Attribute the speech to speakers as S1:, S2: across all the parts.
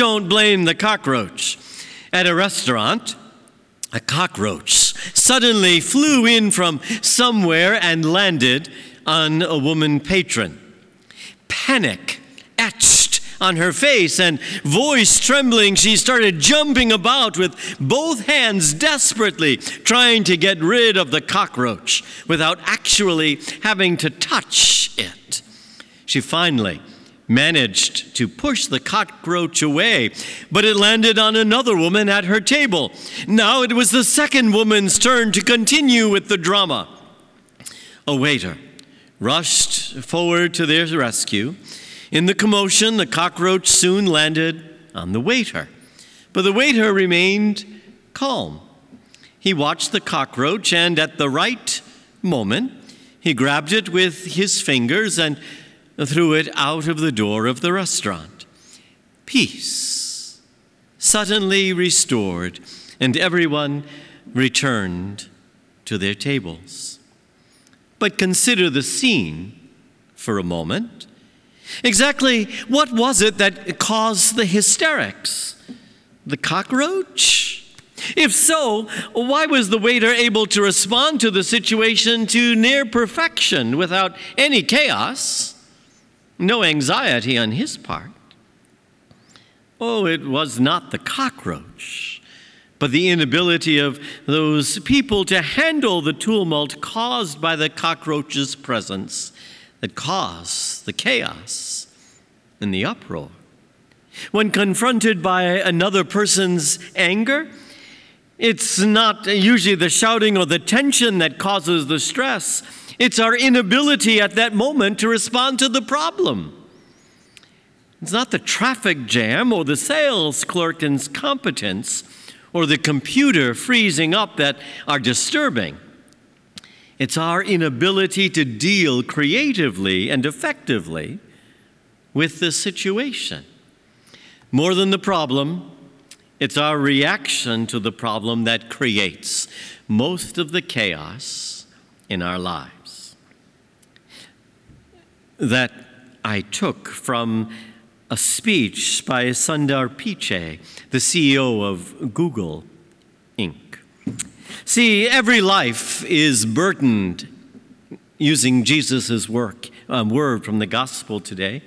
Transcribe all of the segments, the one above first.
S1: don't blame the cockroach. At a restaurant, a cockroach suddenly flew in from somewhere and landed on a woman patron. Panic etched on her face and voice trembling, she started jumping about with both hands desperately trying to get rid of the cockroach without actually having to touch it. She finally managed to push the cockroach away, but it landed on another woman at her table. Now it was the second woman's turn to continue with the drama. A waiter rushed forward to their rescue. In the commotion, the cockroach soon landed on the waiter, but the waiter remained calm. He watched the cockroach, and at the right moment, he grabbed it with his fingers and threw it out of the door of the restaurant. Peace suddenly restored, and everyone returned to their tables. But consider the scene for a moment. Exactly what was it that caused the hysterics? The cockroach? If so, why was the waiter able to respond to the situation to near perfection without any chaos? No anxiety on his part. Oh, it was not the cockroach, but the inability of those people to handle the tumult caused by the cockroach's presence that caused the chaos and the uproar. When confronted by another person's anger, it's not usually the shouting or the tension that causes the stress it's our inability at that moment to respond to the problem. It's not the traffic jam or the sales clerk's incompetence or the computer freezing up that are disturbing. It's our inability to deal creatively and effectively with the situation. More than the problem, it's our reaction to the problem that creates most of the chaos in our lives that I took from a speech by Sundar Pichai, the CEO of Google Inc. See, every life is burdened, using Jesus' work, um, word from the gospel today.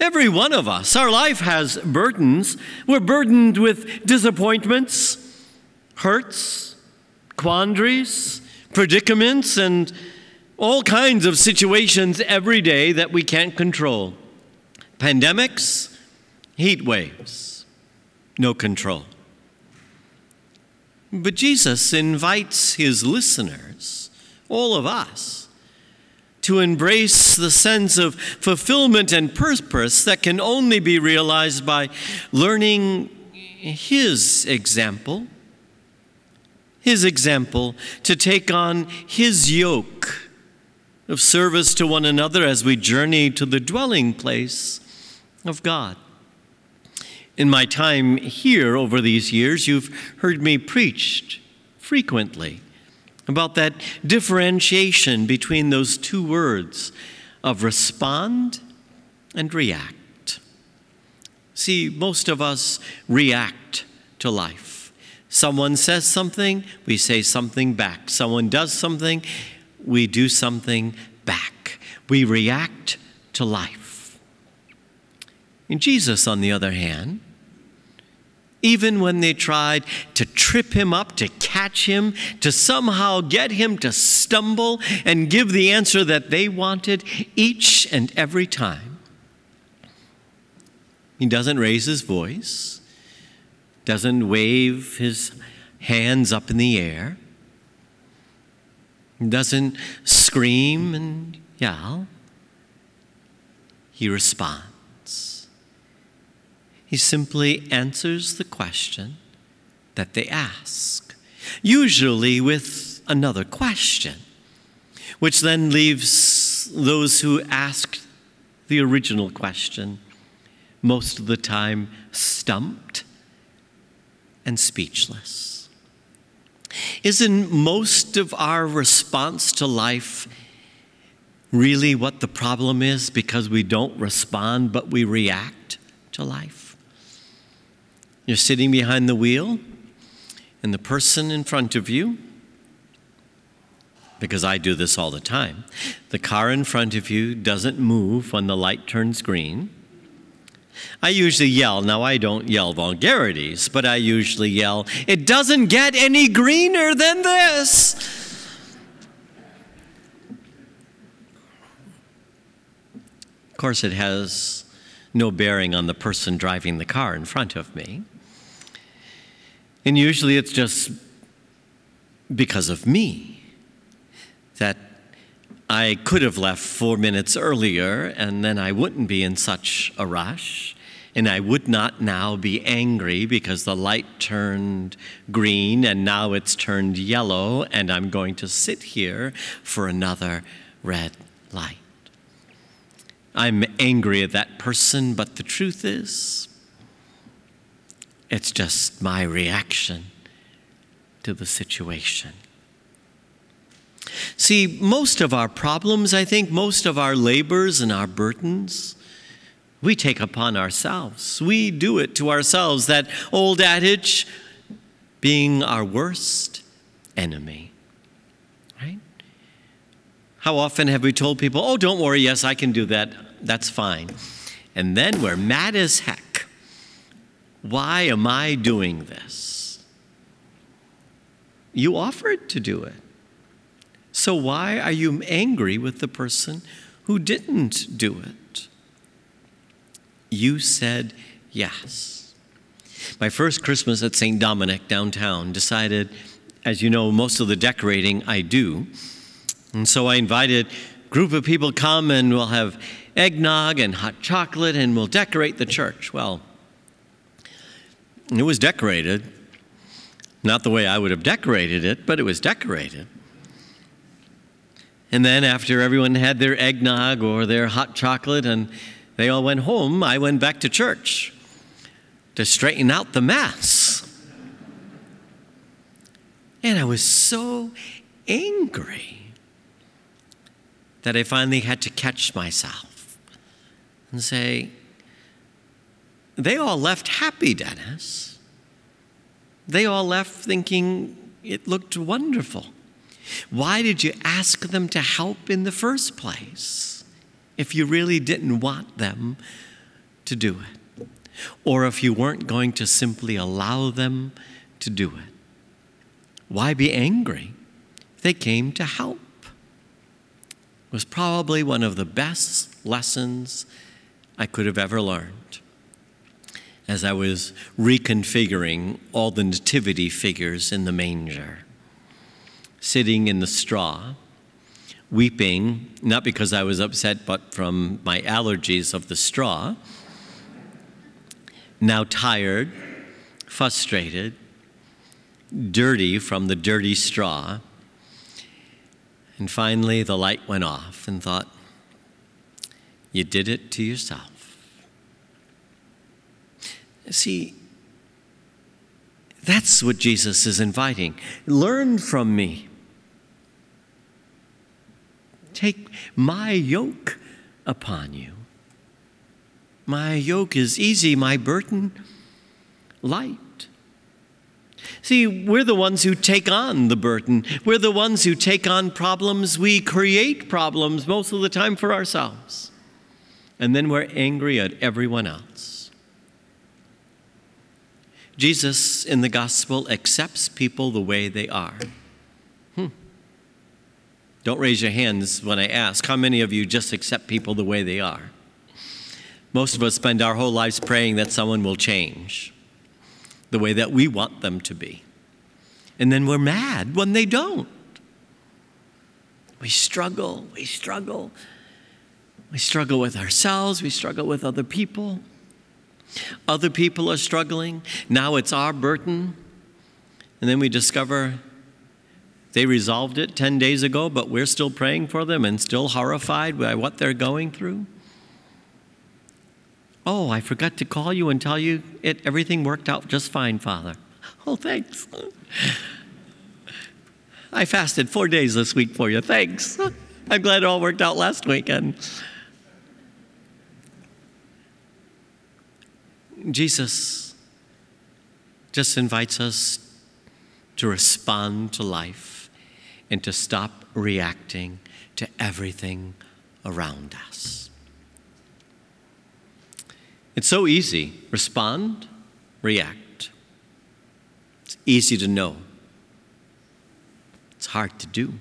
S1: Every one of us, our life has burdens. We're burdened with disappointments, hurts, quandaries, predicaments, and all kinds of situations every day that we can't control pandemics, heat waves, no control. But Jesus invites his listeners, all of us, to embrace the sense of fulfillment and purpose that can only be realized by learning his example. His example to take on his yoke of service to one another as we journey to the dwelling place of God. In my time here over these years, you've heard me preached frequently about that differentiation between those two words of respond and react. See, most of us react to life. Someone says something, we say something back. Someone does something, we do something back. We react to life. And Jesus, on the other hand, even when they tried to trip him up, to catch him, to somehow get him to stumble and give the answer that they wanted each and every time. He doesn't raise his voice, doesn't wave his hands up in the air doesn't scream and yell. He responds. He simply answers the question that they ask, usually with another question, which then leaves those who asked the original question most of the time stumped and speechless. Isn't most of our response to life really what the problem is because we don't respond but we react to life? You're sitting behind the wheel, and the person in front of you, because I do this all the time, the car in front of you doesn't move when the light turns green. I usually yell. Now, I don't yell vulgarities, but I usually yell, It doesn't get any greener than this. Of course, it has no bearing on the person driving the car in front of me. And usually it's just because of me that I could have left four minutes earlier and then I wouldn't be in such a rush. And I would not now be angry because the light turned green and now it's turned yellow, and I'm going to sit here for another red light. I'm angry at that person, but the truth is, it's just my reaction to the situation. See, most of our problems, I think, most of our labors and our burdens, we take upon ourselves. We do it to ourselves. That old adage, being our worst enemy. Right? How often have we told people, oh, don't worry, yes, I can do that that's fine. And then we're mad as heck. Why am I doing this? You offered to do it. So why are you angry with the person who didn't do it? You said yes. My first Christmas at St. Dominic downtown decided, as you know, most of the decorating I do. And so I invited a group of people come and we'll have eggnog and hot chocolate, and we'll decorate the church. Well, it was decorated. Not the way I would have decorated it, but it was decorated. And then, after everyone had their eggnog or their hot chocolate and they all went home, I went back to church to straighten out the mess. And I was so angry that I finally had to catch myself and say, They all left happy, Denis. They all left thinking it looked wonderful. Why did you ask them to help in the first place if you really didn't want them to do it? Or if you weren't going to simply allow them to do it? Why be angry? They came to help. It was probably one of the best lessons I could have ever learned as I was reconfiguring all the nativity figures in the manger, sitting in the straw, weeping, not because I was upset, but from my allergies of the straw, now tired, frustrated, dirty from the dirty straw. And finally, the light went off and thought, you did it to yourself. See, that's what Jesus is inviting. Learn from me. Take my yoke upon you. My yoke is easy, my burden light. See, we're the ones who take on the burden. We're the ones who take on problems. We create problems most of the time for ourselves and then we're angry at everyone else. Jesus in the gospel accepts people the way they are. Don't raise your hands when I ask. How many of you just accept people the way they are? Most of us spend our whole lives praying that someone will change the way that we want them to be. And then we're mad when they don't. We struggle, we struggle. We struggle with ourselves, we struggle with other people. Other people are struggling. Now it's our burden. And then we discover they resolved it 10 days ago, but we're still praying for them and still horrified by what they're going through. Oh, I forgot to call you and tell you it, everything worked out just fine, Father. Oh, thanks. I fasted four days this week for you. Thanks. I'm glad it all worked out last weekend. Jesus just invites us to respond to life and to stop reacting to everything around us. It's so easy respond, react. It's easy to know, it's hard to do.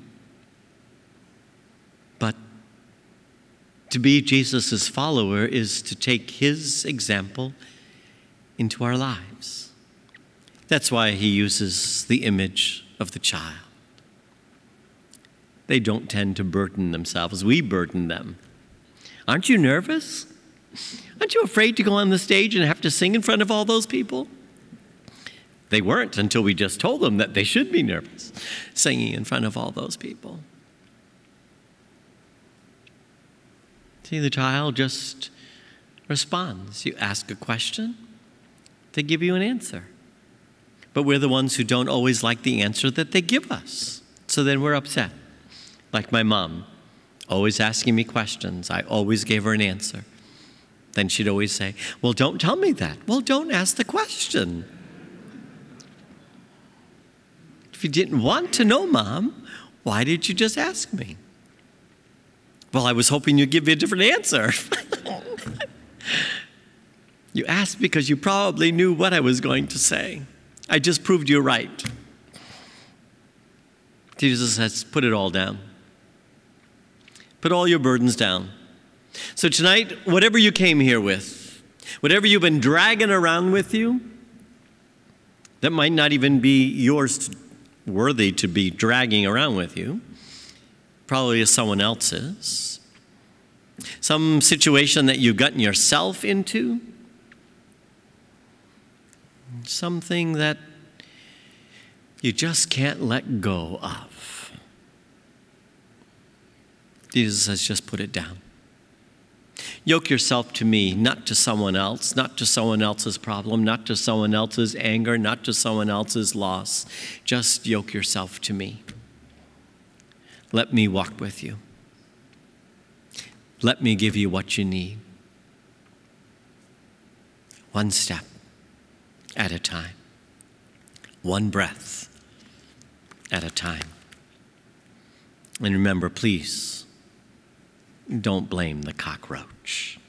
S1: But to be Jesus' follower is to take his example into our lives. That's why he uses the image of the child. They don't tend to burden themselves, we burden them. Aren't you nervous? Aren't you afraid to go on the stage and have to sing in front of all those people? They weren't until we just told them that they should be nervous singing in front of all those people. See, the child just responds. You ask a question, they give you an answer. But we're the ones who don't always like the answer that they give us. So then we're upset. Like my mom, always asking me questions. I always gave her an answer. Then she'd always say, Well, don't tell me that. Well, don't ask the question. If you didn't want to know, Mom, why did you just ask me? Well, I was hoping you'd give me a different answer. you asked because you probably knew what I was going to say. I just proved you right. Jesus says, put it all down. Put all your burdens down. So tonight, whatever you came here with, whatever you've been dragging around with you, that might not even be yours worthy to be dragging around with you, probably is someone else's. Some situation that you've gotten yourself into, something that you just can't let go of. Jesus says, just put it down. Yoke yourself to me, not to someone else, not to someone else's problem, not to someone else's anger, not to someone else's loss. Just yoke yourself to me. Let me walk with you. Let me give you what you need. One step at a time, one breath at a time. And remember, please, don't blame the cockroach.